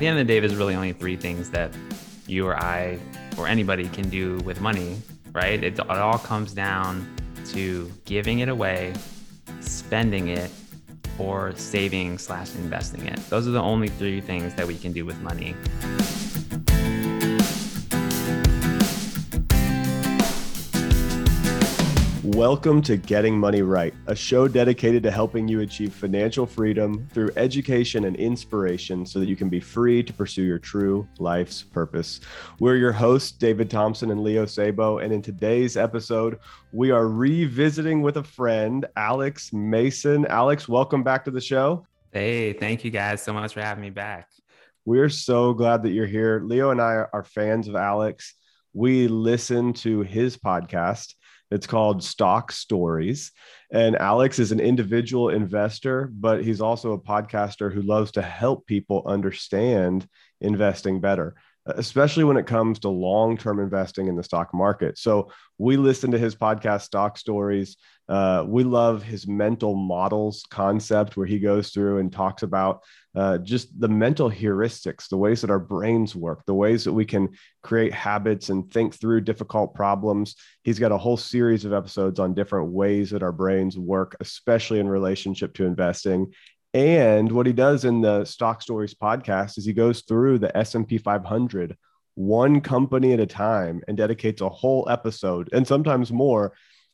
at the end of the day, there's really only three things that you or I or anybody can do with money, right? It, it all comes down to giving it away, spending it, or saving slash investing it. Those are the only three things that we can do with money. Welcome to Getting Money Right, a show dedicated to helping you achieve financial freedom through education and inspiration so that you can be free to pursue your true life's purpose. We're your hosts, David Thompson and Leo Sabo. And in today's episode, we are revisiting with a friend, Alex Mason. Alex, welcome back to the show. Hey, thank you guys so much for having me back. We're so glad that you're here. Leo and I are fans of Alex. We listen to his podcast it's called Stock Stories. And Alex is an individual investor, but he's also a podcaster who loves to help people understand investing better, especially when it comes to long term investing in the stock market. So we listen to his podcast, Stock Stories. Uh, we love his mental models concept, where he goes through and talks about uh, just the mental heuristics, the ways that our brains work, the ways that we can create habits and think through difficult problems. He's got a whole series of episodes on different ways that our brains work, especially in relationship to investing. And what he does in the Stock Stories podcast is he goes through the S&P 500 one company at a time and dedicates a whole episode and sometimes more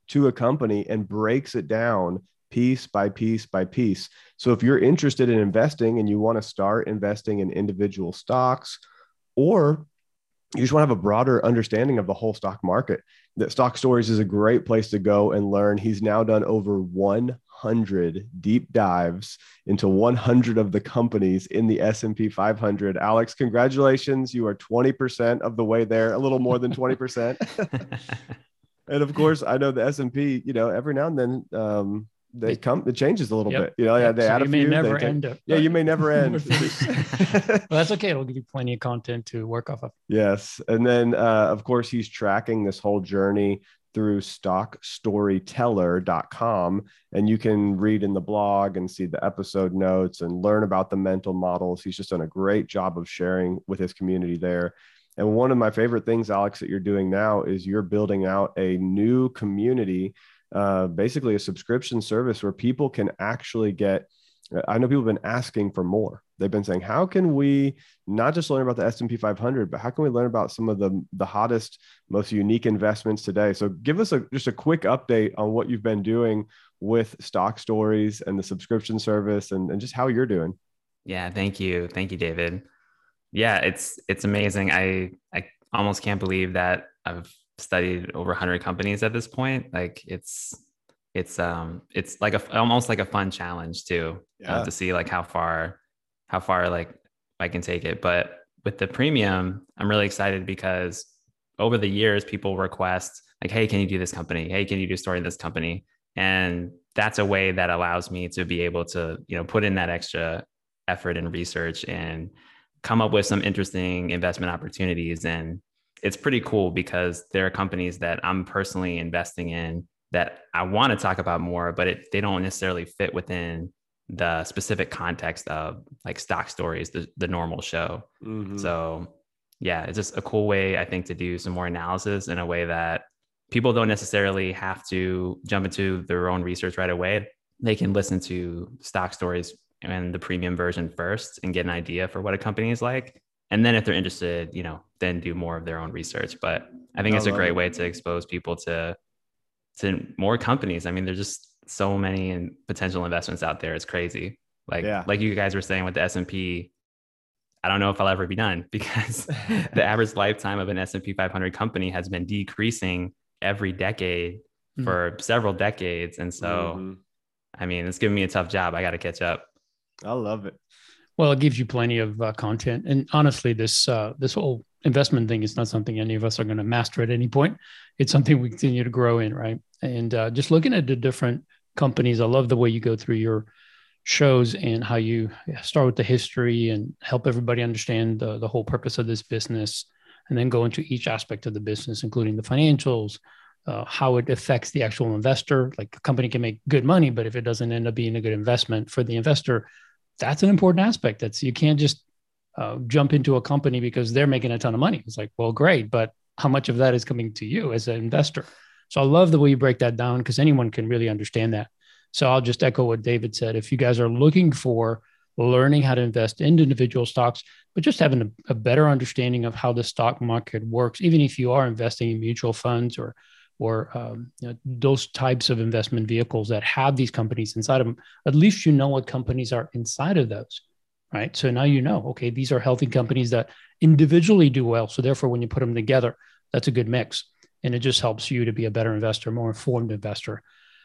to a company and breaks it down piece by piece by piece. So if you're interested in investing and you want to start investing in individual stocks, or you just want to have a broader understanding of the whole stock market, that Stock Stories is a great place to go and learn. He's now done over 100 deep dives into 100 of the companies in the S&P 500. Alex, congratulations. You are 20% of the way there, a little more than 20%. and of course, I know the S&P, you know, every now and then um, they come it changes a little yep. bit. You know yeah they so add a may few never take, end up, yeah you may never end. Well, that's okay. It'll give you plenty of content to work off of. Yes. And then uh, of course he's tracking this whole journey through stockstoryteller.com and you can read in the blog and see the episode notes and learn about the mental models. He's just done a great job of sharing with his community there. And one of my favorite things alex that you're doing now is you're building out a new community uh, basically a subscription service where people can actually get i know people have been asking for more. They've been saying how can we not just learn about the s&p 500 but how can we learn about some of the the hottest most unique investments today? So give us a just a quick update on what you've been doing with stock stories and the subscription service and, and just how you're doing. Yeah thank you. Thank you david. Yeah it's it's amazing. I i almost can't believe that i've studied over 100 companies at this point like it's it's um it's like a almost like a fun challenge too yeah. uh, to see like how far how far like i can take it. But with the premium i'm really excited because over the years people request like hey can you do this company? Hey can you do story in this company? And that's a way that allows me to be able to you know put in that extra effort and research and come up with some interesting investment opportunities and it's pretty cool because there are companies that I'm personally investing in that I want to talk about more, but it, they don't necessarily fit within the specific context of like stock stories, the, the normal show. Mm-hmm. So yeah, it's just a cool way, I think, to do some more analysis in a way that people don't necessarily have to jump into their own research right away. They can listen to stock stories and the premium version first and get an idea for what a company is like and then if they're interested you know then do more of their own research but i think I it's a great it. way to expose people to to more companies i mean there's just so many and potential investments out there it's crazy like yeah. like you guys were saying with the s&p i don't know if i'll ever be done because the average lifetime of an s&p 500 company has been decreasing every decade mm-hmm. for several decades and so mm-hmm. i mean it's giving me a tough job i got to catch up i love it well, it gives you plenty of uh, content, and honestly, this uh, this whole investment thing is not something any of us are going to master at any point. It's something we continue to grow in, right? And uh, just looking at the different companies, I love the way you go through your shows and how you start with the history and help everybody understand the, the whole purpose of this business, and then go into each aspect of the business, including the financials, uh, how it affects the actual investor. Like a company can make good money, but if it doesn't end up being a good investment for the investor, that's an important aspect. That's you can't just uh, jump into a company because they're making a ton of money. It's like, well, great, but how much of that is coming to you as an investor? So I love the way you break that down because anyone can really understand that. So I'll just echo what David said. If you guys are looking for learning how to invest in individual stocks, but just having a, a better understanding of how the stock market works, even if you are investing in mutual funds or or um, you know, those types of investment vehicles that have these companies inside of them, at least you know what companies are inside of those, right? So now you know, okay, these are healthy companies that individually do well. So therefore, when you put them together, that's a good mix. And it just helps you to be a better investor, more informed investor.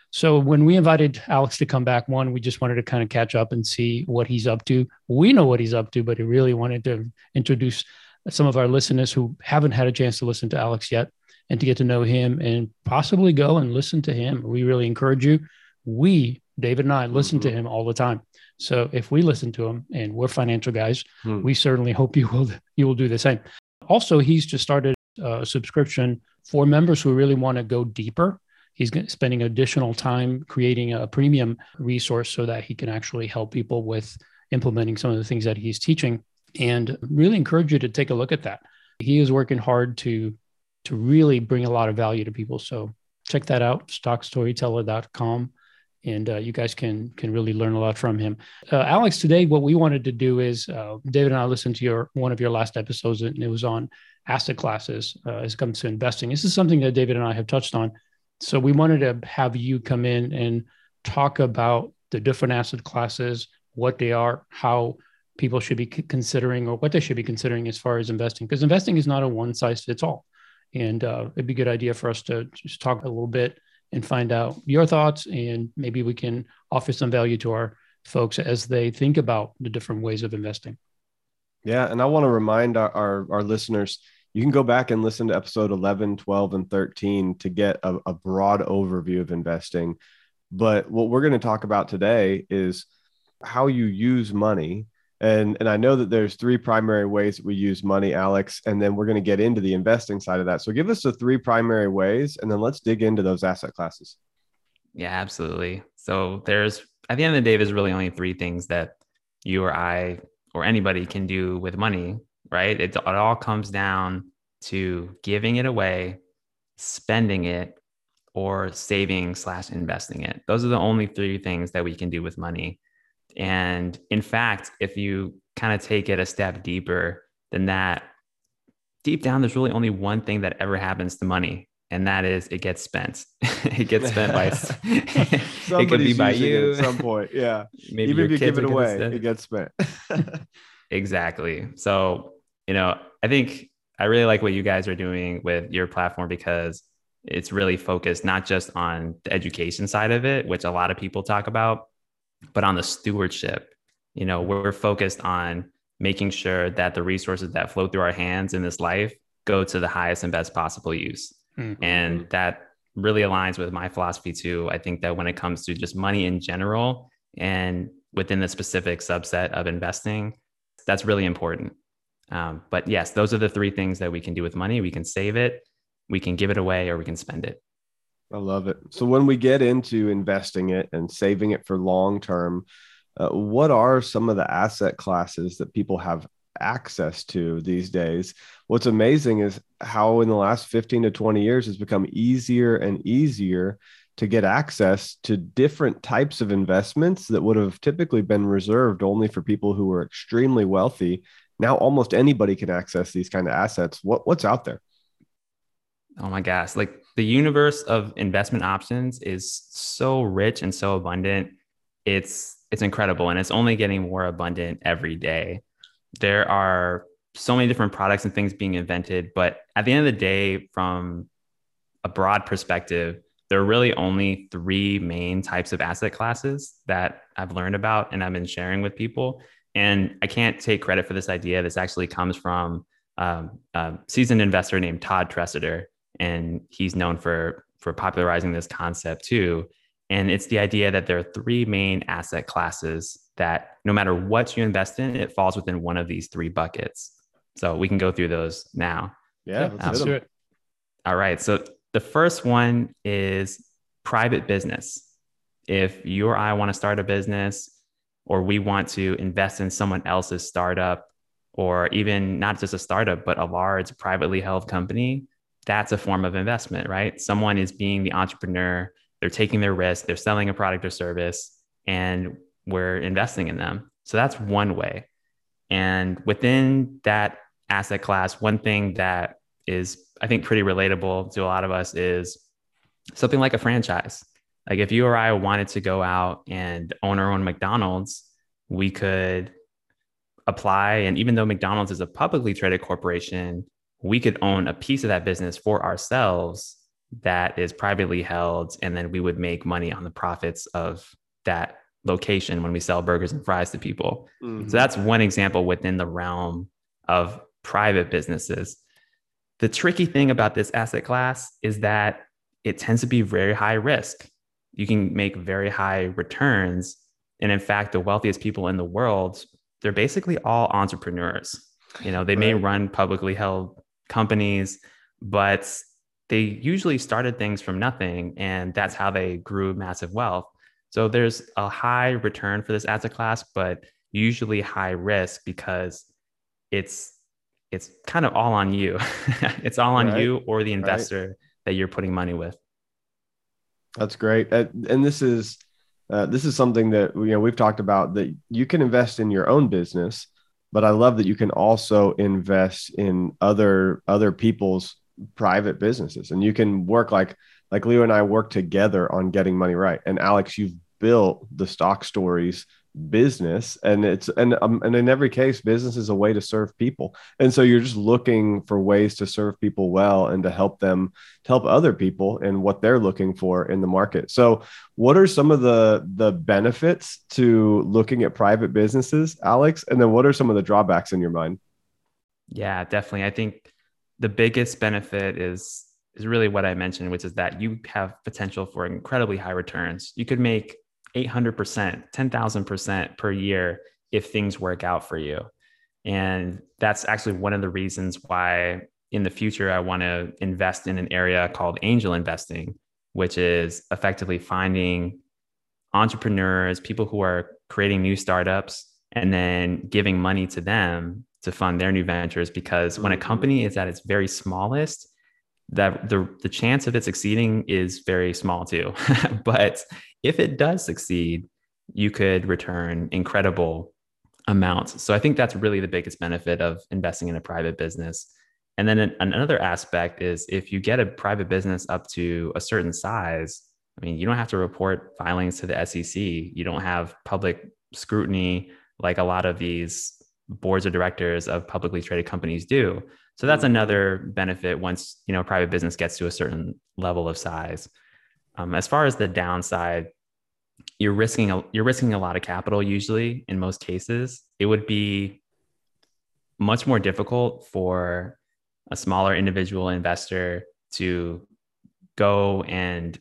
So when we invited Alex to come back, one, we just wanted to kind of catch up and see what he's up to. We know what he's up to, but he really wanted to introduce some of our listeners who haven't had a chance to listen to Alex yet and to get to know him and possibly go and listen to him. We really encourage you. We, David and I, listen mm-hmm. to him all the time. So if we listen to him and we're financial guys, mm. we certainly hope you will you will do the same. Also, he's just started a subscription for members who really want to go deeper he's spending additional time creating a premium resource so that he can actually help people with implementing some of the things that he's teaching and really encourage you to take a look at that he is working hard to to really bring a lot of value to people. So check that out stockstoryteller.com and uh, you guys can can really learn a lot from him. Uh, alex today what we wanted to do is uh, david and i listened to your one of your last episodes and it was on asset classes uh, as it comes to investing. This is something that david and i have touched on. So we wanted to have you come in and talk about the different asset classes, what they are, how people should be considering, or what they should be considering as far as investing, because investing is not a one size fits all. And uh, it'd be a good idea for us to just talk a little bit and find out your thoughts, and maybe we can offer some value to our folks as they think about the different ways of investing. Yeah, and I want to remind our, our, our listeners you can go back and listen to episode 11 12 and 13 to get a, a broad overview of investing but what we're going to talk about today is how you use money and and i know that there's three primary ways that we use money alex and then we're going to get into the investing side of that so give us the three primary ways and then let's dig into those asset classes yeah absolutely so there's at the end of the day there's really only three things that you or i or anybody can do with money right? It, it all comes down to giving it away, spending it, or saving slash investing it. Those are the only three things that we can do with money. And in fact, if you kind of take it a step deeper than that, deep down, there's really only one thing that ever happens to money, and that is it gets spent. it gets spent by it could be by you at some point. Yeah. Maybe Even if you give it away, it gets spent. exactly. So you know, I think I really like what you guys are doing with your platform because it's really focused not just on the education side of it, which a lot of people talk about, but on the stewardship. You know, we're focused on making sure that the resources that flow through our hands in this life go to the highest and best possible use. Mm-hmm. And that really aligns with my philosophy too. I think that when it comes to just money in general and within the specific subset of investing, that's really important. Um, but yes, those are the three things that we can do with money. We can save it, we can give it away, or we can spend it. I love it. So when we get into investing it and saving it for long term, uh, what are some of the asset classes that people have access to these days? What's amazing is how in the last 15 to 20 years it's become easier and easier to get access to different types of investments that would have typically been reserved only for people who were extremely wealthy now almost anybody can access these kind of assets. What what's out there? Oh my gosh, like the universe of investment options is so rich and so abundant. It's it's incredible and it's only getting more abundant every day. There are so many different products and things being invented, but at the end of the day from a broad perspective, there are really only three main types of asset classes that I've learned about and I've been sharing with people. And I can't take credit for this idea. This actually comes from um, a seasoned investor named Todd Tresidder, and he's known for for popularizing this concept too. And it's the idea that there are three main asset classes that no matter what you invest in, it falls within one of these three buckets. So we can go through those now. Yeah, let's um, do it. All right. So the first one is private business. If you or I want to start a business, or we want to invest in someone else's startup or even not just a startup, but a large privately held company, that's a form of investment, right? Someone is being the entrepreneur, they're taking their risk, they're selling a product or service, and we're investing in them. So that's one way. And within that asset class, one thing that is, I think, pretty relatable to a lot of us is something like a franchise. Like if you or I wanted to go out and own our own McDonald's, we could apply. And even though McDonald's is a publicly traded corporation, we could own a piece of that business for ourselves that is privately held. And then we would make money on the profits of that location when we sell burgers and fries to people. Mm-hmm. So that's one example within the realm of private businesses. The tricky thing about this asset class is that it tends to be very high risk. You can make very high returns. And in fact, the wealthiest people in the world they're basically all entrepreneurs. You know, they right. may run publicly held companies, but they usually started things from nothing and that's how they grew massive wealth. So there's a high return for this asset class, but usually high risk because it's it's kind of all on you. it's all on right. you or the investor right. that you're putting money with. That's great. And this is uh, this is something that you know we've talked about that you can invest in your own business, but I love that you can also invest in other other people's private businesses, and you can work like like Leo and I work together on getting money right. And Alex, you've built the stock stories business and it's and um, and in every case business is a way to serve people. And so you're just looking for ways to serve people well and to help them to help other people in what they're looking for in the market. So what are some of the the benefits to looking at private businesses alex? And then what are some of the drawbacks in your mind? Yeah definitely. I think the biggest benefit is is really what i mentioned which is that you have potential for incredibly high returns. You could make 800%, 10,000% per year if things work out for you. And that's actually one of the reasons why in the future I want to invest in an area called angel investing, which is effectively finding entrepreneurs, people who are creating new startups, and then giving money to them to fund their new ventures. Because when a company is at its very smallest, that the, the chance of it succeeding is very small too. but if it does succeed, you could return incredible amounts. So I think that's really the biggest benefit of investing in a private business. And then another aspect is if you get a private business up to a certain size, I mean, you don't have to report filings to the SEC. You don't have public scrutiny like a lot of these boards of directors of publicly traded companies do. So that's mm-hmm. another benefit once you know private business gets to a certain level of size. Um, as far as the downside, you're risking a, you're risking a lot of capital. Usually, in most cases, it would be much more difficult for a smaller individual investor to go and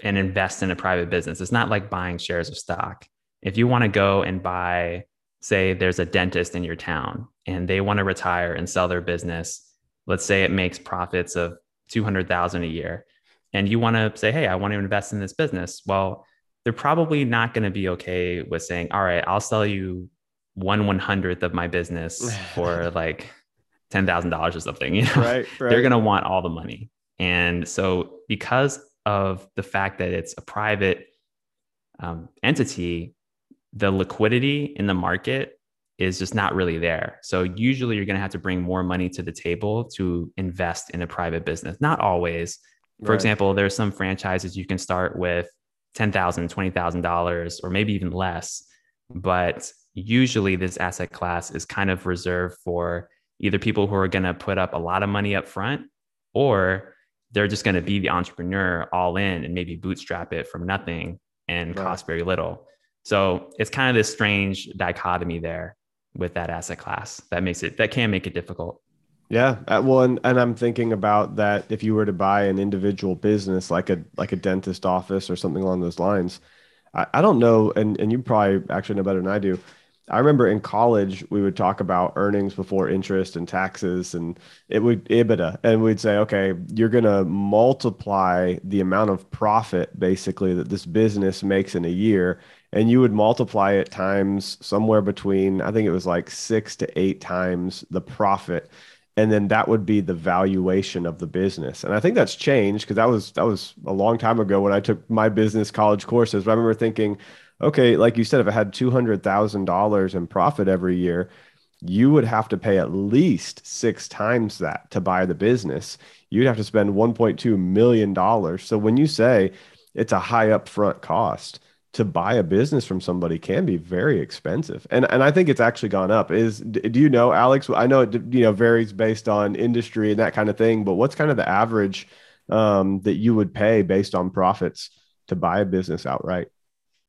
and invest in a private business. It's not like buying shares of stock. If you want to go and buy, say, there's a dentist in your town and they want to retire and sell their business. Let's say it makes profits of 200,000 a year and you want to say, hey, I want to invest in this business. Well, they're probably not going to be okay with saying, all right, I'll sell you one one hundredth of my business for like ten thousand dollars or something. You know, right, right. they're going to want all the money. And so, because of the fact that it's a private um, entity, the liquidity in the market is just not really there. So usually you're going to have to bring more money to the table to invest in a private business. Not always, for right. example, there's some franchises you can start with $10,000, $20,000, or maybe even less. But usually this asset class is kind of reserved for either people who are going to put up a lot of money up front or they're just going to be the entrepreneur all in and maybe bootstrap it from nothing and right. cost very little. So it's kind of this strange dichotomy there with that asset class that makes it that can make it difficult. Yeah, uh, well, and, and I'm thinking about that. If you were to buy an individual business like a like a dentist office or something along those lines, I, I don't know, and and you probably actually know better than I do. I remember in college we would talk about earnings before interest and taxes, and it would EBITDA, and we'd say, okay, you're going to multiply the amount of profit basically that this business makes in a year, and you would multiply it times somewhere between I think it was like six to eight times the profit and then that would be the valuation of the business. And i think that's changed because that was that was a long time ago when i took my business college courses. But i remember thinking okay like you said if i had $200000 in profit every year you would have to pay at least six times that to buy the business. You'd have to spend $1.2 million so when you say it's a high upfront cost to buy a business from somebody can be very expensive. And and i think it's actually gone up. Is do you know alex? I know it you know varies based on industry and that kind of thing but what's kind of the average um, that you would pay based on profits to buy a business outright?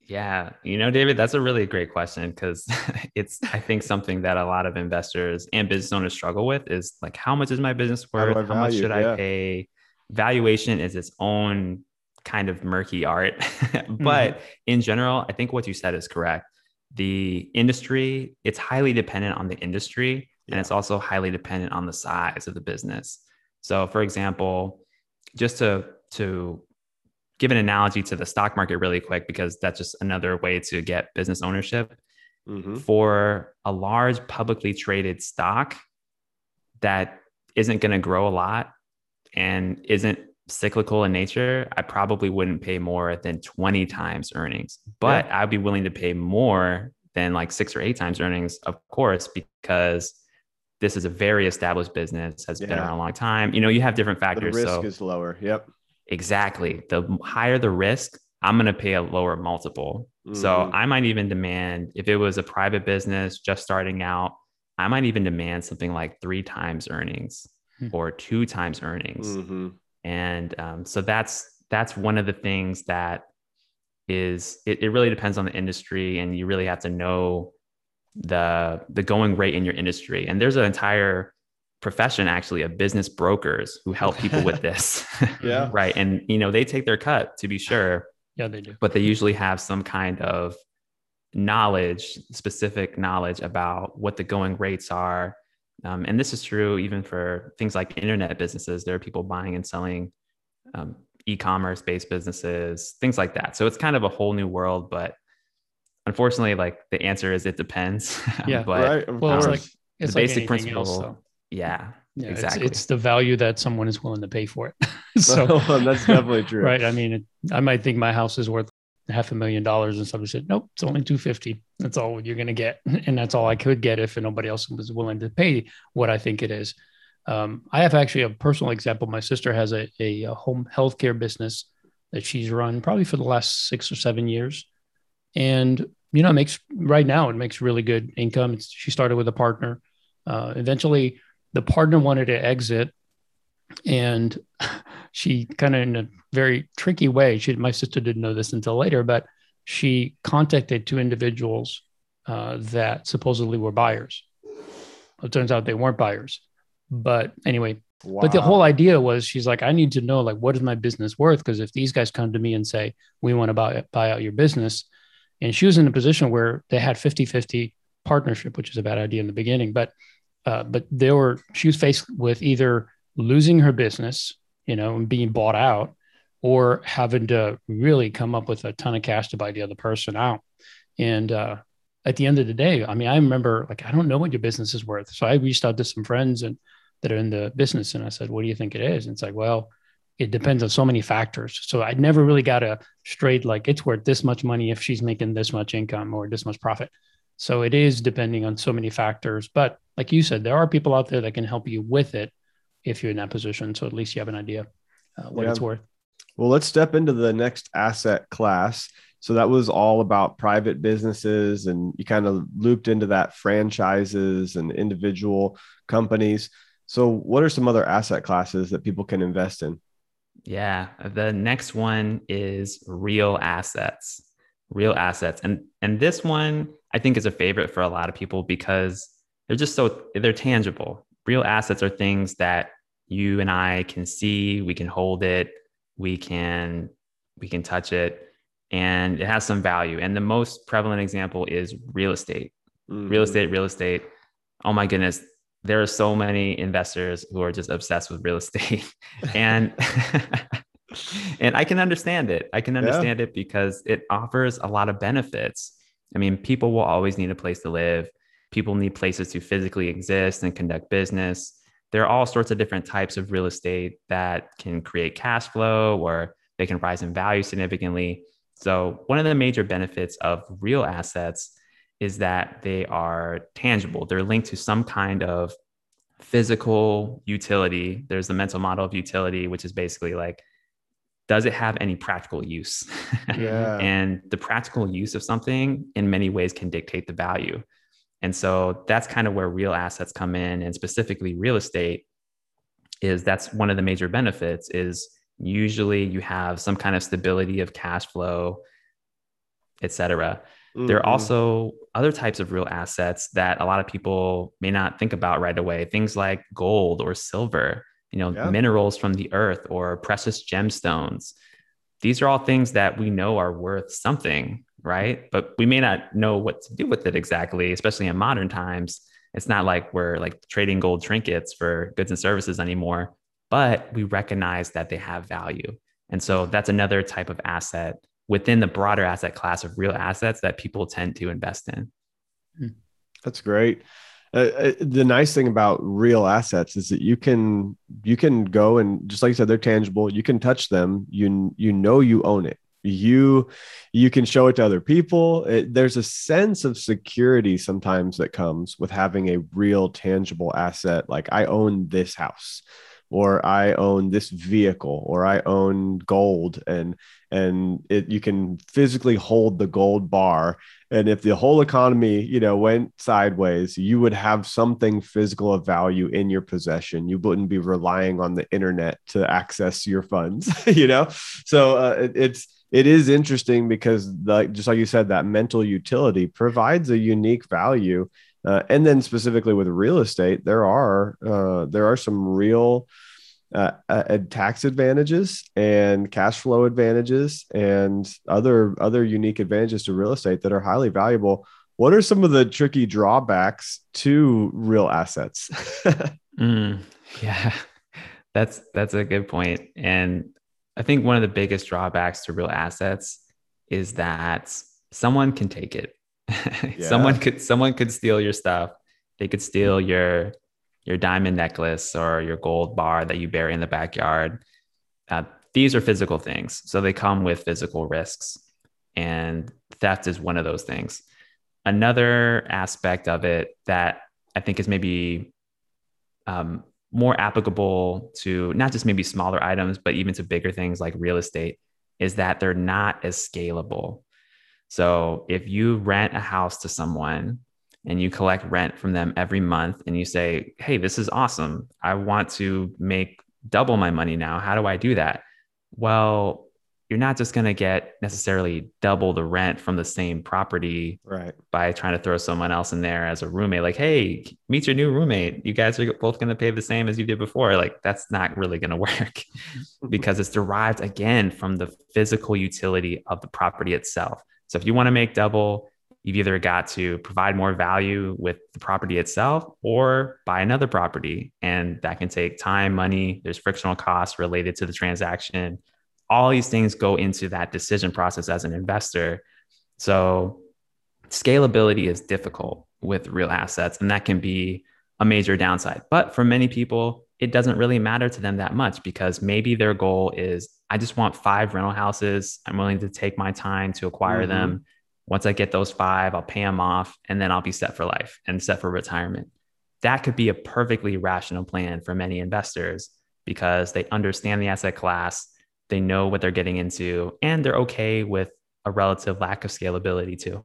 Yeah. You know david that's a really great question because it's i think something that a lot of investors and business owners struggle with is like how much is my business worth? How, how much should yeah. i pay? Valuation is its own kind of murky art. but mm-hmm. in general, I think what you said is correct. The industry, it's highly dependent on the industry yeah. and it's also highly dependent on the size of the business. So for example, just to to give an analogy to the stock market really quick because that's just another way to get business ownership. Mm-hmm. For a large publicly traded stock that isn't going to grow a lot and isn't cyclical in nature, I probably wouldn't pay more than 20 times earnings, but yeah. I'd be willing to pay more than like six or eight times earnings, of course, because this is a very established business, has yeah. been around a long time. You know, you have different factors. The risk so is lower. Yep. Exactly. The higher the risk, I'm going to pay a lower multiple. Mm. So mm-hmm. I might even demand, if it was a private business just starting out, I might even demand something like three times earnings mm-hmm. or two times earnings. Mm-hmm and um, so that's that's one of the things that is it, it really depends on the industry and you really have to know the the going rate in your industry. And there's an entire profession actually of business brokers who help people with this. Yeah. Right. And you know they take their cut to be sure. Yeah they do. But they usually have some kind of knowledge specific knowledge about what the going rates are um, and this is true even for things like internet businesses. There are people buying and selling um, e-commerce based businesses, things like that. So it's kind of a whole new world, but unfortunately, like the answer is it depends. Yeah, but right. well, it's like it's the like basic principle. Else, so. Yeah, yeah, exactly. It's, it's, the value that someone is willing to pay for it. so that's definitely true, right? I mean, it, I might think my house is worth half a million dollars and somebody said nope it's only 250 that's all you're going to get. And that's all i could get if nobody else was willing to pay what i think it is. Um, i have actually a personal example. My sister has a, a, a home healthcare business that she's run probably for the last six or seven years. And you know it makes right now it makes really good income. It's, she started with a partner. Uh, eventually the partner wanted to exit and she kind of in a very tricky way she my sister didn't know this until later but she contacted two individuals uh, that supposedly were buyers. It turns out they weren't buyers. But anyway wow. but the whole idea was she's like i need to know like what is my business worth? Because if these guys come to me and say we want to buy, buy out your business and she was in a position where they had 50-50 partnership which is a bad idea in the beginning but uh, but they were she was faced with either losing her business, you know, and being bought out, or having to really come up with a ton of cash to buy the other person out. And uh, at the end of the day, I mean, I remember like I don't know what your business is worth, so I reached out to some friends and that are in the business, and I said, "What do you think it is?" And it's like, well, it depends on so many factors. So I never really got a straight like it's worth this much money if she's making this much income or this much profit. So it is depending on so many factors. But like you said, there are people out there that can help you with it if you're in that position. So at least you have an idea uh, what yeah. it's worth. Well, let's step into the next asset class. So that was all about private businesses, and you kind of looped into that franchises and individual companies. So, what are some other asset classes that people can invest in? Yeah, the next one is real assets. Real assets, and and this one I think is a favorite for a lot of people because they're just so they're tangible. Real assets are things that you and I can see, we can hold it, we can we can touch it and it has some value. And the most prevalent example is real estate. mm-hmm. real estate, real estate. Oh my goodness, there are so many investors who are just obsessed with real estate, and and I can understand it. I can understand yeah. it because it offers a lot of benefits. I mean, people will always need a place to live. People need places to physically exist and conduct business. There are all sorts of different types of real estate that can create cash flow or they can rise in value significantly. So, one of the major benefits of real assets is that they are tangible. They're linked to some kind of physical utility. There's the mental model of utility, which is basically like, does it have any practical use? Yeah. and the practical use of something in many ways can dictate the value. And so that's kind of where real assets come in, and specifically real estate is that's one of the major benefits is usually you have some kind of stability of cash flow, et cetera. Mm-hmm. There are mm-hmm. also other types of real assets that a lot of people may not think about right away. Things like gold or silver, you know, yeah. minerals from the earth or precious gemstones. These are all things that we know are worth something, right? But we may not know what to do with it exactly, especially in modern times. It's not like we're like trading gold trinkets for goods and services anymore, but we recognize that they have value. And so that's another type of asset within the broader asset class of real assets that people tend to invest in. Hmm. That's great. Uh, uh, the nice thing about real assets is that you can you can go and just like you said they're tangible you can touch them you you know you own it you you can show it to other people. It, there's a sense of security sometimes that comes with having a real tangible asset like i own this house or I own this vehicle or I own gold and and it you can physically hold the gold bar. And if the whole economy you know went sideways you would have something physical of value in your possession. You wouldn't be relying on the internet to access your funds you know? So uh, it, it's it is interesting because like just like you said that mental utility provides a unique value uh, and then specifically with real estate, there are uh, there are some real uh, uh, tax advantages and cash flow advantages and other other unique advantages to real estate that are highly valuable. What are some of the tricky drawbacks to real assets? mm, yeah, that's that's a good point, and I think one of the biggest drawbacks to real assets is that someone can take it yeah. someone could someone could steal your stuff. They could steal your your diamond necklace or your gold bar that you bury in the backyard. Uh, these are physical things, so they come with physical risks, and theft is one of those things. Another aspect of it that I think is maybe um, more applicable to not just maybe smaller items, but even to bigger things like real estate, is that they're not as scalable. So if you rent a house to someone and you collect rent from them every month and you say, Hey, this is awesome. I want to make double my money now. How do I do that? Well, you're not just going to get necessarily double the rent from the same property right by trying to throw someone else in there as a roommate like hey meet your new roommate you guys are both going to pay the same as you did before like that's not really going to work because it's derived again from the physical utility of the property itself so if you want to make double, you've either got to provide more value with the property itself or buy another property. And that can take time, money, there's frictional costs related to the transaction. All these things go into that decision process as an investor. So scalability is difficult with real assets, and that can be a major downside. But for many people, it doesn't really matter to them that much because maybe their goal is I just want five rental houses. I'm willing to take my time to acquire mm-hmm. them. Once I get those five, I'll pay them off and then I'll be set for life and set for retirement. That could be a perfectly rational plan for many investors because they understand the asset class, they know what they're getting into, and they're okay with a relative lack of scalability too.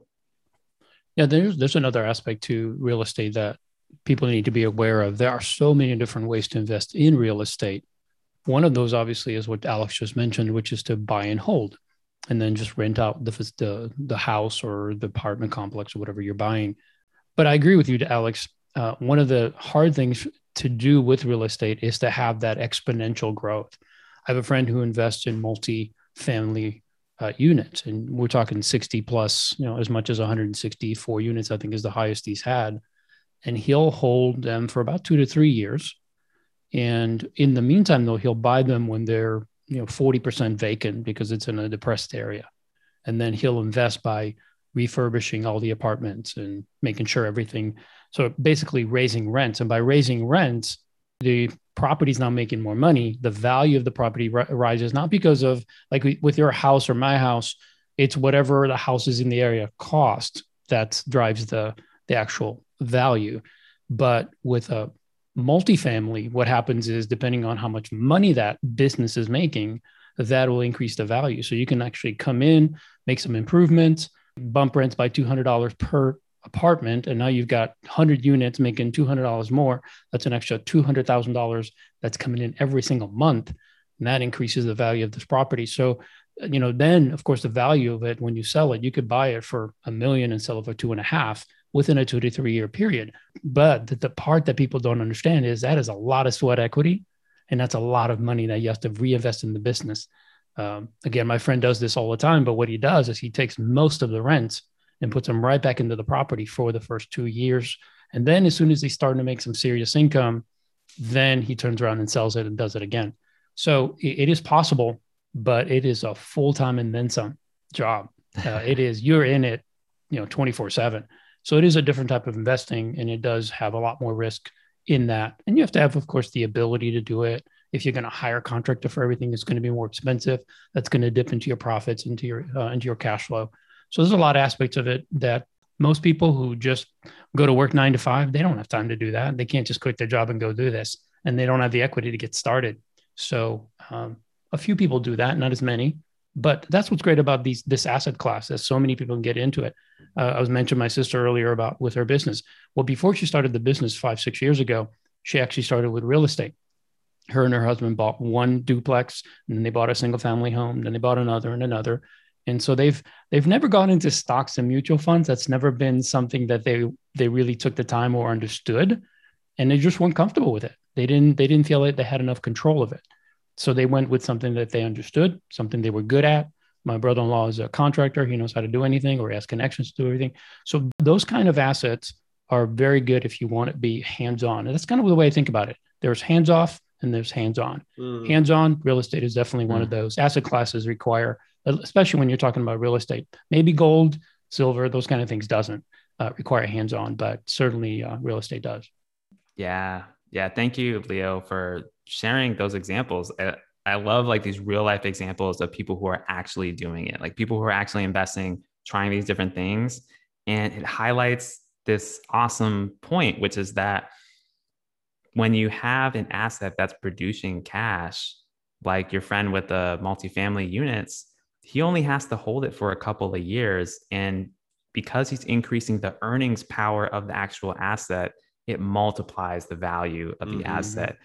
Yeah, there's there's another aspect to real estate that people need to be aware of. There are so many different ways to invest in real estate. One of those, obviously, is what Alex just mentioned, which is to buy and hold, and then just rent out the the, the house or the apartment complex or whatever you're buying. But I agree with you, Alex. Uh, one of the hard things to do with real estate is to have that exponential growth. I have a friend who invests in multi-family uh, units, and we're talking 60 plus, you know, as much as 164 units, I think is the highest he's had. And he'll hold them for about two to three years. And in the meantime, though, he'll buy them when they're, you know, 40% vacant because it's in a depressed area. And then he'll invest by refurbishing all the apartments and making sure everything. So basically raising rents. And by raising rents, the property is now making more money. The value of the property rises, not because of like with your house or my house, it's whatever the houses in the area cost that drives the, the actual value. But with a multifamily, what happens is depending on how much money that business is making, that will increase the value. So you can actually come in, make some improvements, bump rents by $200 per apartment and now you've got 100 units making $200 more that's an extra $200000 that's coming in every single month and that increases the value of this property. So you know then of course the value of it when you sell it you could buy it for a million and sell it for two and a half within a two to three year period. But the, the part that people don't understand is that is a lot of sweat equity and that's a lot of money that you have to reinvest in the business. Um, again my friend does this all the time but what he does is he takes most of the rents and puts them right back into the property for the first two years. And then as soon as he's starting to make some serious income, then he turns around and sells it and does it again. So it, is possible, but it is a full time and then some job. Uh, it is, you're in it, you know, 24 seven. So it is a different type of investing and it does have a lot more risk in that. And you have to have, of course, the ability to do it. If you're going to hire a contractor for everything, it's going to be more expensive. That's going to dip into your profits, into your uh, into your cash flow. So there's a lot of aspects of it that most people who just go to work nine to five, they don't have time to do that. They can't just quit their job and go do this, and they don't have the equity to get started. So um, a few people do that, not as many. But that's what's great about these this asset class. That so many people can get into it. Uh, I was mentioning my sister earlier about with her business. Well, before she started the business five six years ago, she actually started with real estate. Her and her husband bought one duplex, and then they bought a single family home. Then they bought another and another, and so they've they've never gone into stocks and mutual funds. That's never been something that they they really took the time or understood. And they just weren't comfortable with it. They didn't they didn't feel like they had enough control of it. So they went with something that they understood something they were good at. My brother-in-law is a contractor. He knows how to do anything or he has connections to do everything. So those kind of assets are very good if you want to be hands-on. And that's kind of the way i think about it. There's hands-off and there's hands-on. Mm. hands-on real estate is definitely one mm. of those. Asset classes require especially when you're talking about real estate. Maybe gold, silver, those kind of things doesn't uh, require hands on, but certainly uh, real estate does. Yeah. Yeah. Thank you, Leo, for sharing those examples. I, I love like these real life examples of people who are actually doing it, like people who are actually investing, trying these different things. And it highlights this awesome point, which is that when you have an asset that's producing cash, like your friend with the multifamily units, he only has to hold it for a couple of years. And because he's increasing the earnings power of the actual asset, it multiplies the value of the mm-hmm. asset.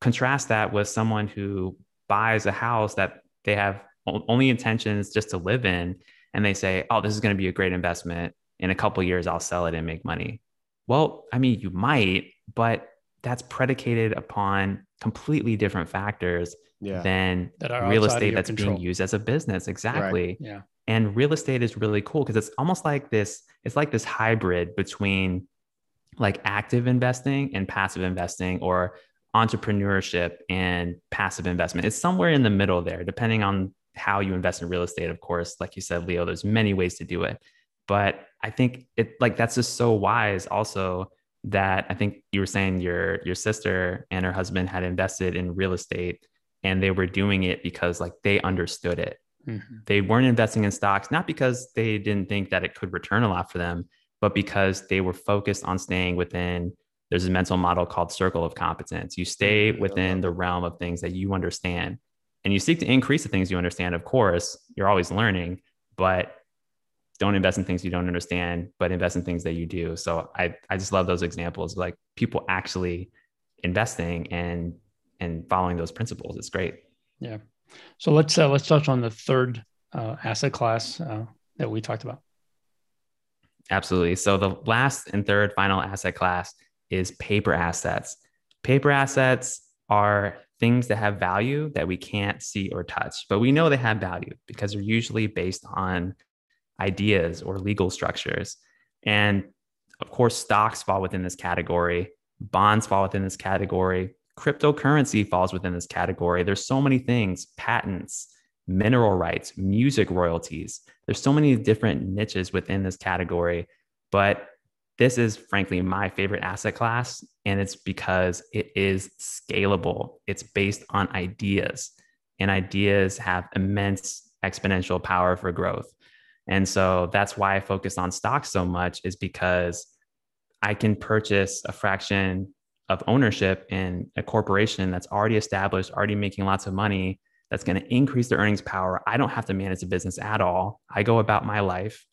Contrast that with someone who buys a house that they have only intentions just to live in, and they say, "Oh, this is going to be a great investment. In a couple years, I'll sell it and make money." Well, I mean, you might, but that's predicated upon completely different factors yeah. than real estate that's control. being used as a business. Exactly. Right. Yeah. And real estate is really cool because it's almost like this, it's like this hybrid between like active investing and passive investing or entrepreneurship and passive investment. It's somewhere in the middle there, depending on how you invest in real estate. Of course, like you said, Leo, there's many ways to do it. But I think it like that's just so wise also that I think you were saying your your sister and her husband had invested in real estate and they were doing it because like they understood it. Mm-hmm. They weren't investing in stocks not because they didn't think that it could return a lot for them, but because they were focused on staying within there's a mental model called circle of competence. You stay mm-hmm. within the realm of things that you understand and you seek to increase the things you understand. Of course, you're always learning, but don't invest in things you don't understand, but invest in things that you do. So I, I just love those examples like people actually investing and and following those principles. It's great. Yeah. So let's uh, let's touch on the third uh, asset class uh, that we talked about. Absolutely. So the last and third final asset class is paper assets. Paper assets are things that have value that we can't see or touch, but we know they have value because they're usually based on ideas or legal structures. And of course, stocks fall within this category, bonds fall within this category, cryptocurrency falls within this category. There's so many things, patents, mineral rights, music royalties. There's so many different niches within this category, but this is frankly my favorite asset class and it's because it is scalable. It's based on ideas and ideas have immense exponential power for growth. And so that's why I focus on stocks so much is because I can purchase a fraction of ownership in a corporation that's already established, already making lots of money, that's going to increase their earnings power. I don't have to manage the business at all. I go about my life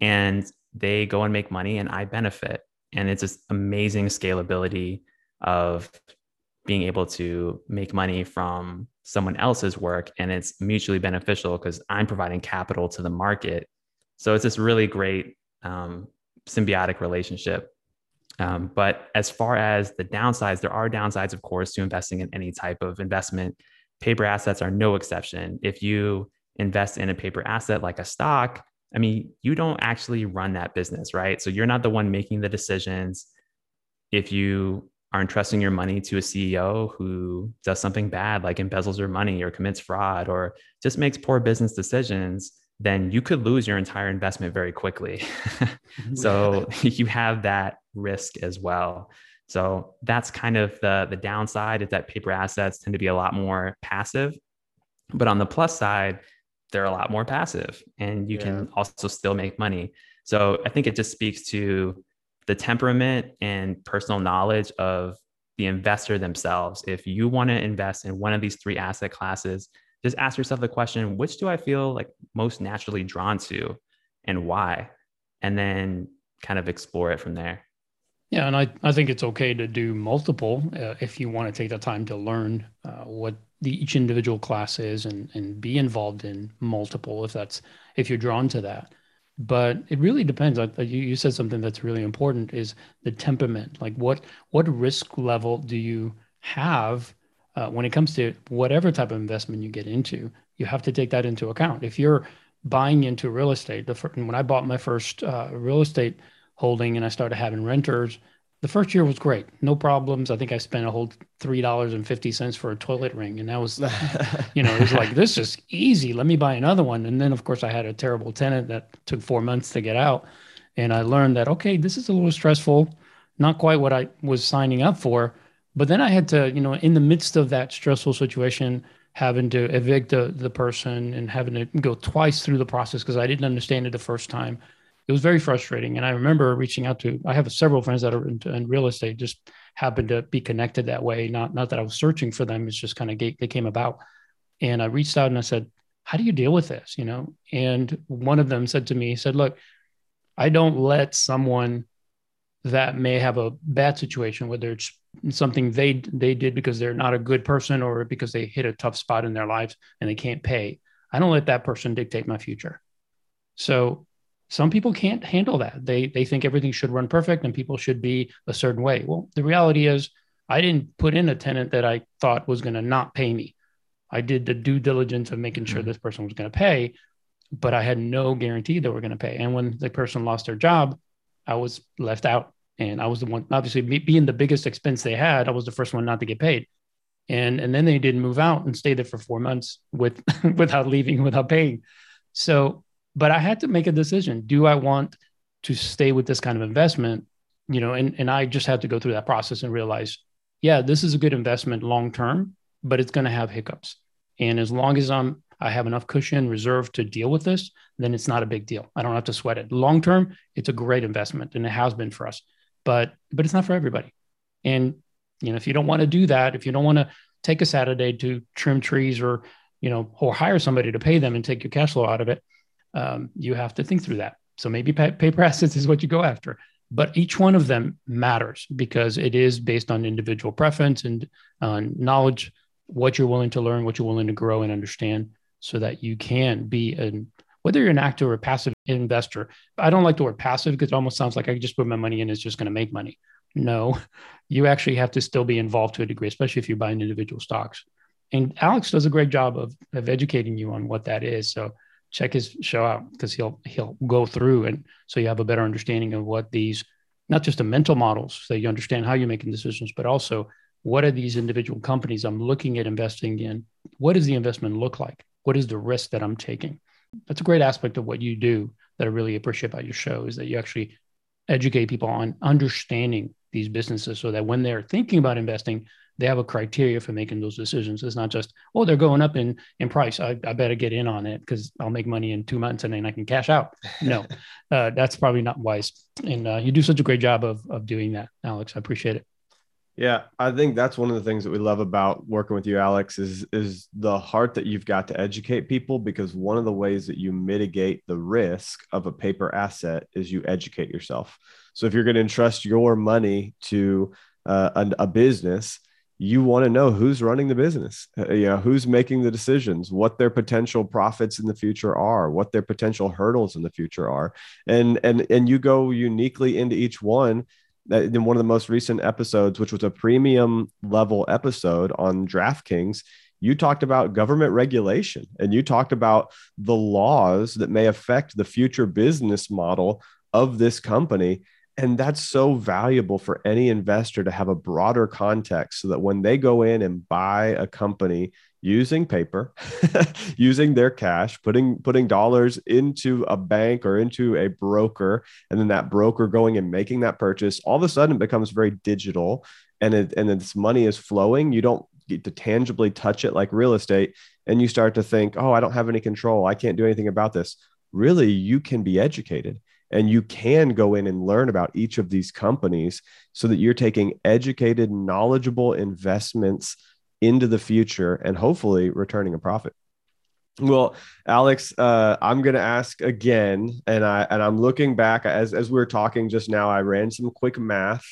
and they go and make money and I benefit. And it's this amazing scalability of being able to make money from someone else's work and it's mutually beneficial because I'm providing capital to the market. So it's this really great um, symbiotic relationship. Um, but as far as the downsides, there are downsides, of course, to investing in any type of investment. Paper assets are no exception. If you invest in a paper asset like a stock, I mean, you don't actually run that business, right? So you're not the one making the decisions. If you are entrusting your money to a CEO who does something bad, like embezzles your money or commits fraud or just makes poor business decisions, then you could lose your entire investment very quickly. so you have that risk as well. So that's kind of the, the downside is that paper assets tend to be a lot more passive. But on the plus side, they're a lot more passive and you yeah. can also still make money. So I think it just speaks to the temperament and personal knowledge of the investor themselves. If you want to invest in one of these three asset classes, just ask yourself the question which do I feel like most naturally drawn to and why? And then kind of explore it from there. Yeah, and I, I think it's okay to do multiple uh, if you want to take the time to learn uh, what the each individual class is and and be involved in multiple if that's if you're drawn to that. But it really depends you you said something that's really important is the temperament. Like what what risk level do you have uh, when it comes to whatever type of investment you get into? You have to take that into account. If you're buying into real estate the first, when i bought my first uh, real estate holding and i started having renters the first year was great, no problems. I think I spent a whole three dollars and fifty cents for a toilet ring, and that was, you know, it was like this is easy. Let me buy another one. And then of course I had a terrible tenant that took four months to get out, and I learned that okay, this is a little stressful, not quite what I was signing up for. But then I had to, you know, in the midst of that stressful situation, having to evict the the person and having to go twice through the process because I didn't understand it the first time it was very frustrating. And I remember reaching out to, I have several friends that are in, in, real estate, just happened to be connected that way. Not, not that I was searching for them. It's just kind of they came about. And I reached out and I said, how do you deal with this? You know? And one of them said to me, he said, look, I don't let someone that may have a bad situation, whether it's something they they did because they're not a good person or because they hit a tough spot in their lives and they can't pay. I don't let that person dictate my future. So some people can't handle that. They they think everything should run perfect and people should be a certain way. Well, the reality is I didn't put in a tenant that I thought was going to not pay me. I did the due diligence of making sure mm-hmm. this person was going to pay, but I had no guarantee they were going to pay. And when the person lost their job, I was left out. And I was the one, obviously, being the biggest expense they had, I was the first one not to get paid. And, and then they didn't move out and stay there for four months with without leaving, without paying. So but I had to make a decision. Do I want to stay with this kind of investment? You know, and, and I just had to go through that process and realize, yeah, this is a good investment long term, but it's going to have hiccups. And as long as I'm I have enough cushion reserve to deal with this, then it's not a big deal. I don't have to sweat it. Long term, it's a great investment and it has been for us. But but it's not for everybody. And you know, if you don't want to do that, if you don't want to take a Saturday to trim trees or you know, or hire somebody to pay them and take your cash flow out of it, um, you have to think through that. So maybe paper assets is what you go after, but each one of them matters because it is based on individual preference and uh, knowledge, what you're willing to learn, what you're willing to grow and understand, so that you can be an whether you're an active or a passive investor. I don't like the word passive because it almost sounds like I just put my money in, it's just going to make money. No, you actually have to still be involved to a degree, especially if you're buying individual stocks. And Alex does a great job of, of educating you on what that is. So check his show out because he'll he'll go through and so you have a better understanding of what these not just the mental models so you understand how you're making decisions, but also what are these individual companies I'm looking at investing in? What does the investment look like? What is the risk that I'm taking? That's a great aspect of what you do that I really appreciate about your show is that you actually educate people on understanding these businesses so that when they're thinking about investing, they have a criteria for making those decisions. It's not just, oh, they're going up in, in price. I, I better get in on it because I'll make money in two months and then I can cash out. No, uh, that's probably not wise. And uh, you do such a great job of, of doing that, Alex. I appreciate it. Yeah, I think that's one of the things that we love about working with you, Alex, is is the heart that you've got to educate people because one of the ways that you mitigate the risk of a paper asset is you educate yourself. So if you're going to entrust your money to uh, a, a business, you want to know who's running the business, uh, you know, who's making the decisions, what their potential profits in the future are, what their potential hurdles in the future are, and and and you go uniquely into each one in one of the most recent episodes, which was a premium level episode on DraftKings, you talked about government regulation and you talked about the laws that may affect the future business model of this company. And that's so valuable for any investor to have a broader context so that when they go in and buy a company using paper, using their cash, putting putting dollars into a bank or into a broker, and then that broker going and making that purchase, all of a sudden it becomes very digital and it and this money is flowing. You don't get to tangibly touch it like real estate. And you start to think, oh, I don't have any control. I can't do anything about this. Really, you can be educated and you can go in and learn about each of these companies so that you're taking educated, knowledgeable investments into the future and hopefully returning a profit. Well, Alex, uh, I'm going to ask again, and I and I'm looking back as as we were talking just now. I ran some quick math,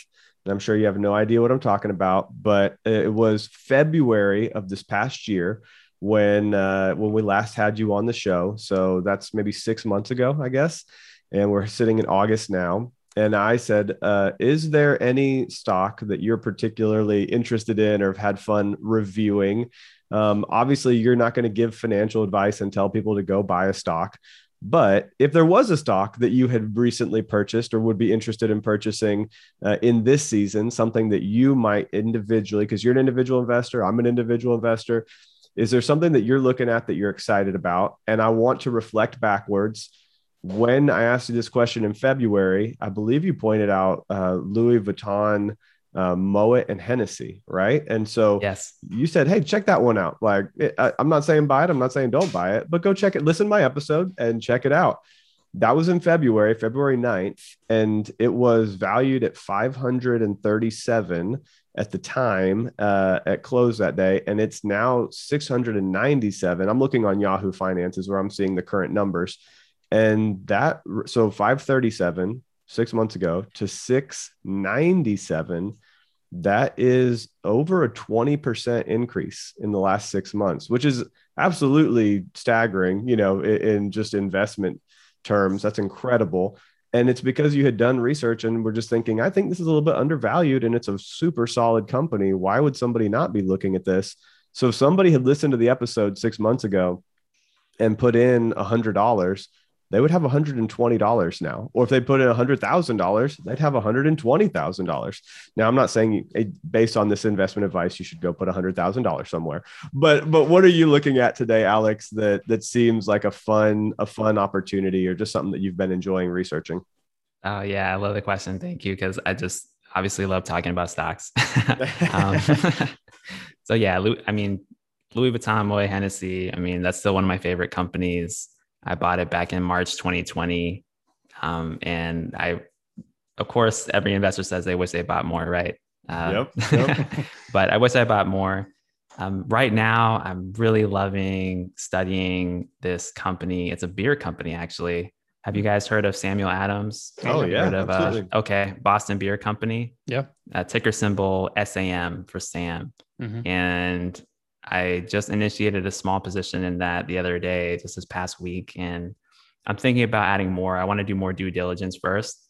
and I'm sure you have no idea what I'm talking about. But it was February of this past year when uh, when we last had you on the show. So that's maybe six months ago, I guess. And we're sitting in August now and I said, uh, "Is there any stock that you're particularly interested in or have had fun reviewing?" Um, obviously, you're not going to give financial advice and tell people to go buy a stock. But if there was a stock that you had recently purchased or would be interested in purchasing uh, in this season, something that you might individually, because you're an individual investor, I'm an individual investor, is there something that you're looking at that you're excited about? And I want to reflect backwards when I asked you this question in February, I believe you pointed out uh, Louis Vuitton, uh, Moet, and Hennessy, right? And so yes, you said, "Hey, check that one out." Like, it, I, I'm not saying buy it. I'm not saying don't buy it, but go check it. Listen to my episode and check it out. That was in February, February 9th, and it was valued at 537 at the time uh, at close that day, and it's now 697. I'm looking on Yahoo Finances where I'm seeing the current numbers and that so 537 six months ago to 697 that is over a 20% increase in the last six months which is absolutely staggering you know in, in just investment terms. That's incredible. And it's because you had done research and we're just thinking i think this is a little bit undervalued and it's a super solid company. Why would somebody not be looking at this? So if somebody had listened to the episode six months ago and put in a hundred dollars they would have $120 now. Or if they put in $100,000, they'd have $120,000. Now, I'm not saying eh, based on this investment advice, you should go put $100,000 somewhere. But but what are you looking at today, Alex, that that seems like a fun a fun opportunity or just something that you've been enjoying researching? Oh, yeah, I love the question. Thank you cuz I just obviously love talking about stocks. um, so yeah, I mean Louis Vuitton, Moet Hennessy, I mean that's still one of my favorite companies. I bought it back in March 2020. Um, and I, of course, every investor says they wish they bought more, right? Uh, yep. yep. but I wish I bought more. Um, right now, I'm really loving studying this company. It's a beer company, actually. Have you guys heard of Samuel Adams? Oh yeah, heard of, uh, okay, Boston Beer Company. Yeah. Uh, ticker symbol SAM for Sam. Mm-hmm. And I just initiated a small position in that the other day, just this past week. And I'm thinking about adding more. I want to do more due diligence first.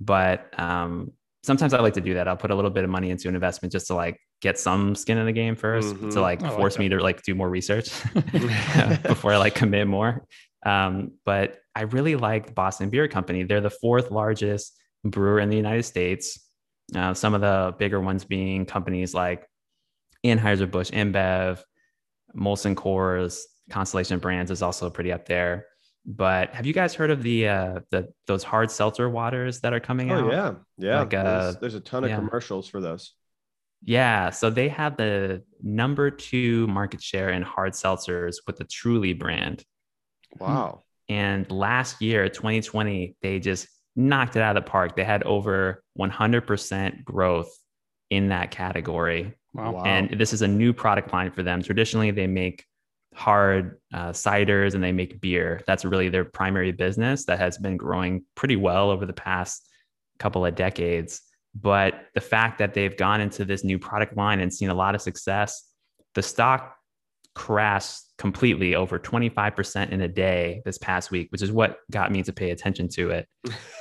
But um, sometimes I like to do that. I'll put a little bit of money into an investment just to like get some skin in the game 1st Mhm. to like I like force that. me to like do more research before I like commit more. Um, but I really like Boston Beer Company. They're the fourth largest brewer in the United States. Uh, some of the bigger ones being companies like Anheuser-Busch, InBev, Molson Coors, Constellation Brands is also pretty up there. But have you guys heard of the uh, the those hard seltzer waters that are coming out? Oh yeah, yeah. Like, uh, there's, there's a ton of yeah. commercials for those. Yeah, so they have the number two market share in hard seltzers with the Truly brand. Wow. And last year, 2020, they just knocked it out of the park. They had over 100% growth in that category. Wow. And this is a new product line for them. Traditionally, they make hard uh, ciders and they make beer. That's really their primary business that has been growing pretty well over the past couple of decades. But the fact that they've gone into this new product line and seen a lot of success, the stock crashed completely over 25% in a day this past week, which is what got me to pay attention to it.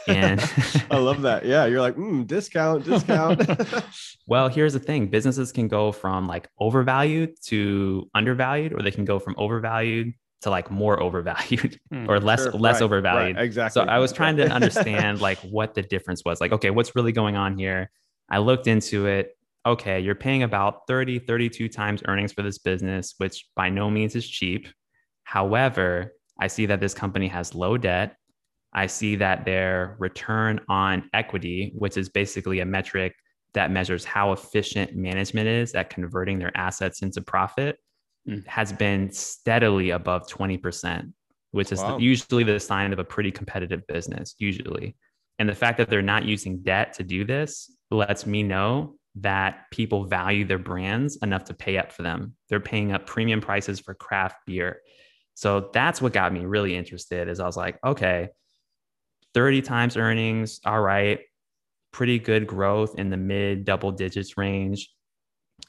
And I love that. Yeah, you're like, mm, discount, discount. Well, here's the thing businesses can go from like overvalued to undervalued, or they can go from overvalued to like more overvalued Hmm, or less Sure, less right, overvalued. right, exactly. So I was trying to understand like what the difference was. Like, okay, what's really going on here? I looked into it. Okay, you're paying about 30, 32 times earnings for this business, which by no means is cheap. However, I see that this company has low debt. I see that their return on equity, which is basically a metric that measures how efficient management is at converting their assets into profit, Mm. has been steadily above 20%, which is Wow. usually the sign of a pretty competitive business, usually. And the fact that they're not using debt to do this lets me know that people value their brands enough to pay up for them. They're paying up premium prices for craft beer. So that's what got me really interested is I was like, okay, 30 times earnings, all right, pretty good growth in the mid double digits range.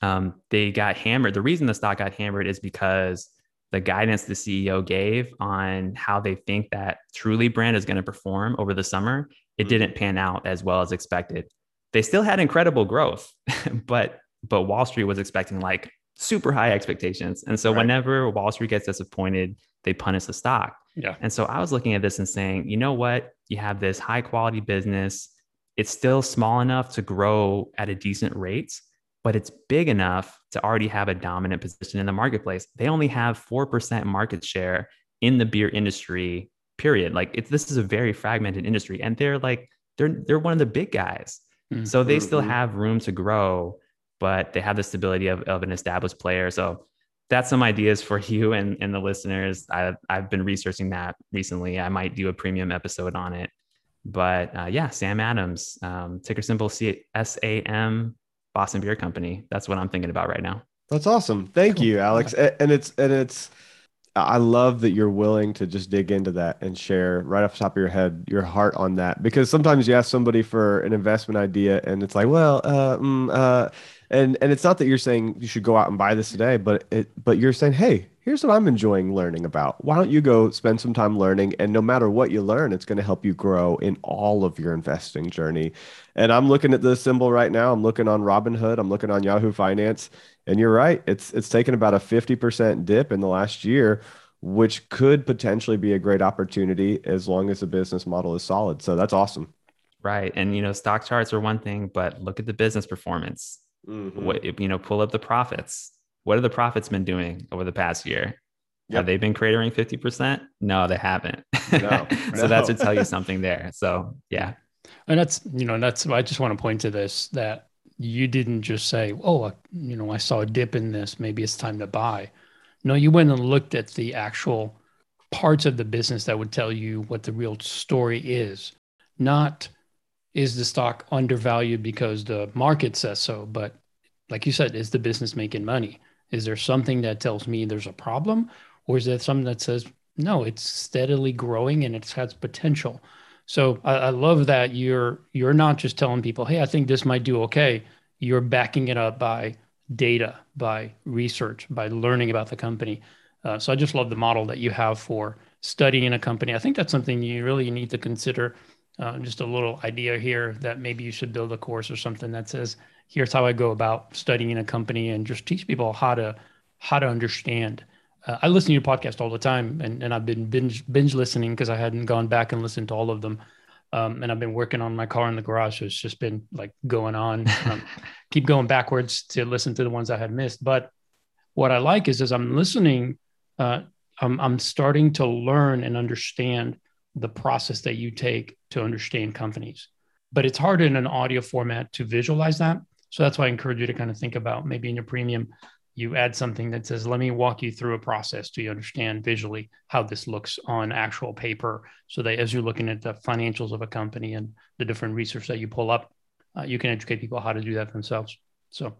Um, they got hammered. The reason the stock got hammered is because the guidance the CEO gave on how they think that Truly brand is going to perform over the summer, it Mhm. didn't pan out as well as expected. They still had incredible growth, but but Wall Street was expecting like super high expectations. And so Right. whenever Wall Street gets disappointed, they punish the stock. Yeah. And so I was looking at this and saying, you know what? You have this high quality business. It's still small enough to grow at a decent rate, but it's big enough to already have a dominant position in the marketplace. They only have 4% market share in the beer industry, period. Like it's this is a very fragmented industry and they're like they're they're one of the big guys. Mm. So they still Mhm. have room to grow, but they have the stability of, of an established player. So that's some ideas for you and, and the listeners. I, I've been researching that recently. I might do a premium episode on it. But uh, yeah, Sam Adams, um, ticker symbol C- SAM, Boston Beer Company. That's what I'm thinking about right now. That's awesome. Thank Cool. you, Alex. And it's and it's I love that you're willing to just dig into that and share right off the top of your head your heart on that because sometimes you ask somebody for an investment idea and it's like, well, uh, mm, uh, and and it's not that you're saying you should go out and buy this today, but it but you're saying, hey, here's what I'm enjoying learning about. Why don't you go spend some time learning? And no matter what you learn, it's going to help you grow in all of your investing journey. And I'm looking at this symbol right now. I'm looking on Robinhood. I'm looking on Yahoo Finance. And you're right. It's it's taken about a 50% dip in the last year, which could potentially be a great opportunity as long as the business model is solid. So that's awesome. Right. And, you know, stock charts are one thing, but look at the business performance. Mhm. What, you know, pull up the profits. What have the profits been doing over the past year? Yep. Have they been cratering 50%? No, they haven't. No, so that should tell you something there. So yeah. And that's, you know, that's, I just want to point to this that you didn't just say, oh, I- you know, I saw a dip in this. Maybe it's time to buy. No, you went and looked at the actual parts of the business that would tell you what the real story is. Not is the stock undervalued because the market says so, but like you said, is the business making money? Is there something that tells me there's a problem? Or is there something that says, no, it's steadily growing and it has potential? So I, I love that you're you're not just telling people, hey, I think this might do okay. You're backing it up by data, by research, by learning about the company. Uh, so I just love the model that you have for studying a company. I think that's something you really need to consider uh, just a little idea here that maybe you should build a course or something that says, here's how I go about studying a company and just teach people how to how to understand. Uh, I listen to your podcast all the time, and, and I've been binge binge listening because I hadn't gone back and listened to all of them. Um, and I've been working on my car in the garage, so it's just been like going on. Um, keep going backwards to listen to the ones I had missed. But what I like is as I'm listening, uh, I'm, I'm starting to learn and understand the process that you take to understand companies. But it's hard in an audio format to visualize that. So that's why I encourage you to kind of think about maybe in your premium, you add something that says, let me walk you through a process to understand visually how this looks on actual paper. So that as you're looking at the financials of a company and the different research that you pull up, uh, you can educate people how to do that themselves. So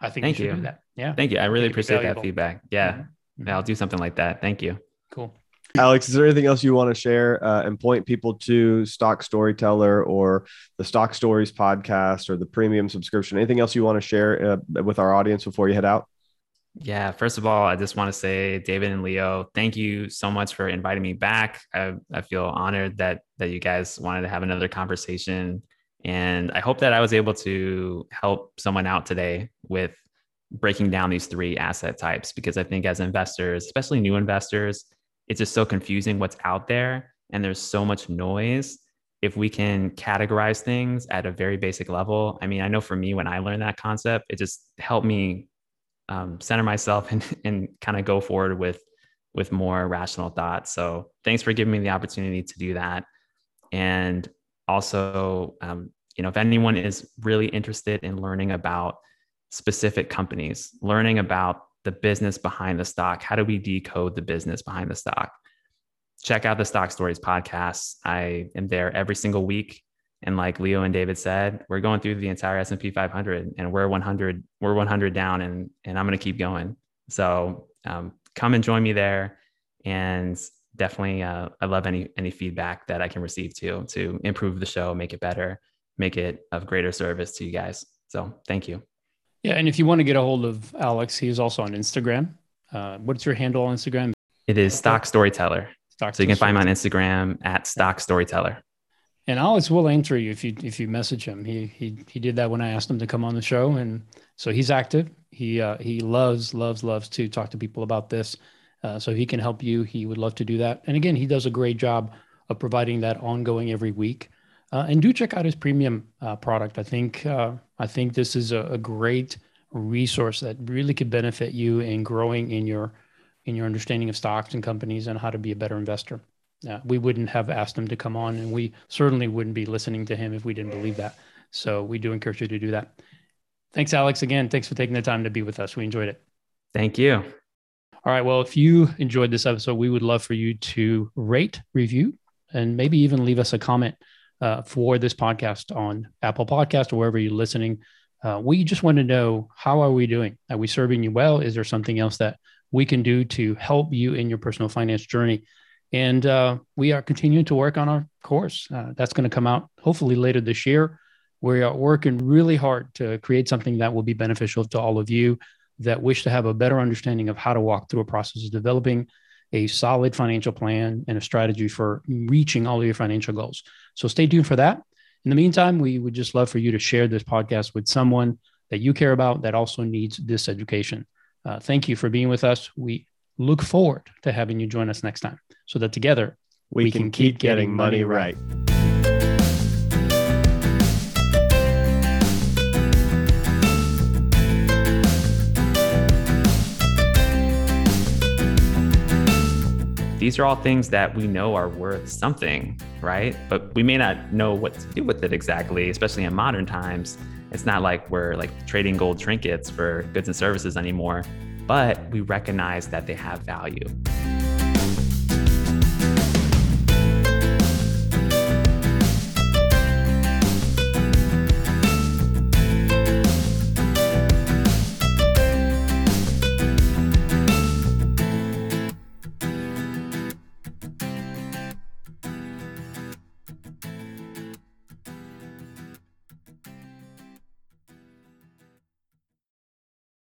I think Thank you you. do that. Yeah. Thank you. I really appreciate that feedback. Yeah. Mhm. Yeah, I'll do something like that. Thank you. Cool. Alex, is there anything else you want to share uh, and point people to Stock Storyteller or the Stock Stories podcast or the premium subscription? Anything else you want to share uh, with our audience before you head out? Yeah, first of all, I just want to say, David and Leo, thank you so much for inviting me back. I, I feel honored that that you guys wanted to have another conversation, and I hope that I was able to help someone out today with breaking down these three asset types because I think as investors, especially new investors, it's just so confusing what's out there, and there's so much noise. If we can categorize things at a very basic level, I mean, I know for me, when I learned that concept, it just helped me um, center myself and, and kind of go forward with with more rational thoughts. So thanks for giving me the opportunity to do that. And also, um, you know, if anyone is really interested in learning about specific companies, learning about the business behind the stock, how do we decode the business behind the stock? Check out the Stock Stories podcast. I am there every single week. And like Leo and David said, we're going through the entire S&P 500 and we're 100, we're 100 down and, and I'm going to keep going. So um, come and join me there. And definitely, uh, I love any, any feedback that I can receive to, to improve the show, make it better, make it of greater service to you guys. So thank you. Yeah. And if you want to get a hold of Alex, he's also on Instagram. Uh, what's your handle on Instagram? It is Stock Storyteller. Stock So you can find me on Instagram at Stock Storyteller. And Alex will answer you if you if you message him. He he he did that when I asked him to come on the show, and so he's active. He uh, he loves loves loves to talk to people about this. Uh, so he can help you, he would love to do that. And again, he does a great job of providing that ongoing every week. Uh, and do check out his premium uh, product. I think uh, I think this is a, a great resource that really could benefit you in growing in your in your understanding of stocks and companies and how to be a better investor. We wouldn't have asked him to come on, and we certainly wouldn't be listening to him if we didn't believe that. So we do encourage you to do that. Thanks, Alex. Again, thanks for taking the time to be with us. We enjoyed it. Thank you. All right. Well, if you enjoyed this episode, we would love for you to rate, review, and maybe even leave us a comment uh, for this podcast on Apple Podcast or wherever you're listening. Uh, we just want to know how are we doing? Are we serving you well? Is there something else that we can do to help you in your personal finance journey? And uh, we are continuing to work on our course. Uh, that's going to come out hopefully later this year. We are working really hard to create something that will be beneficial to all of you that wish to have a better understanding of how to walk through a process of developing a solid financial plan and a strategy for reaching all of your financial goals. So stay tuned for that. In the meantime, we would just love for you to share this podcast with someone that you care about that also needs this education. Uh, thank you for being with us. We look forward to having you join us next time so that together We, We can, can keep getting getting money money right. These are all things that we know are worth something, right? But we may not know what to do with it exactly, especially in modern times. It's not like we're like trading gold trinkets for goods and services anymore, but we recognize that they have value.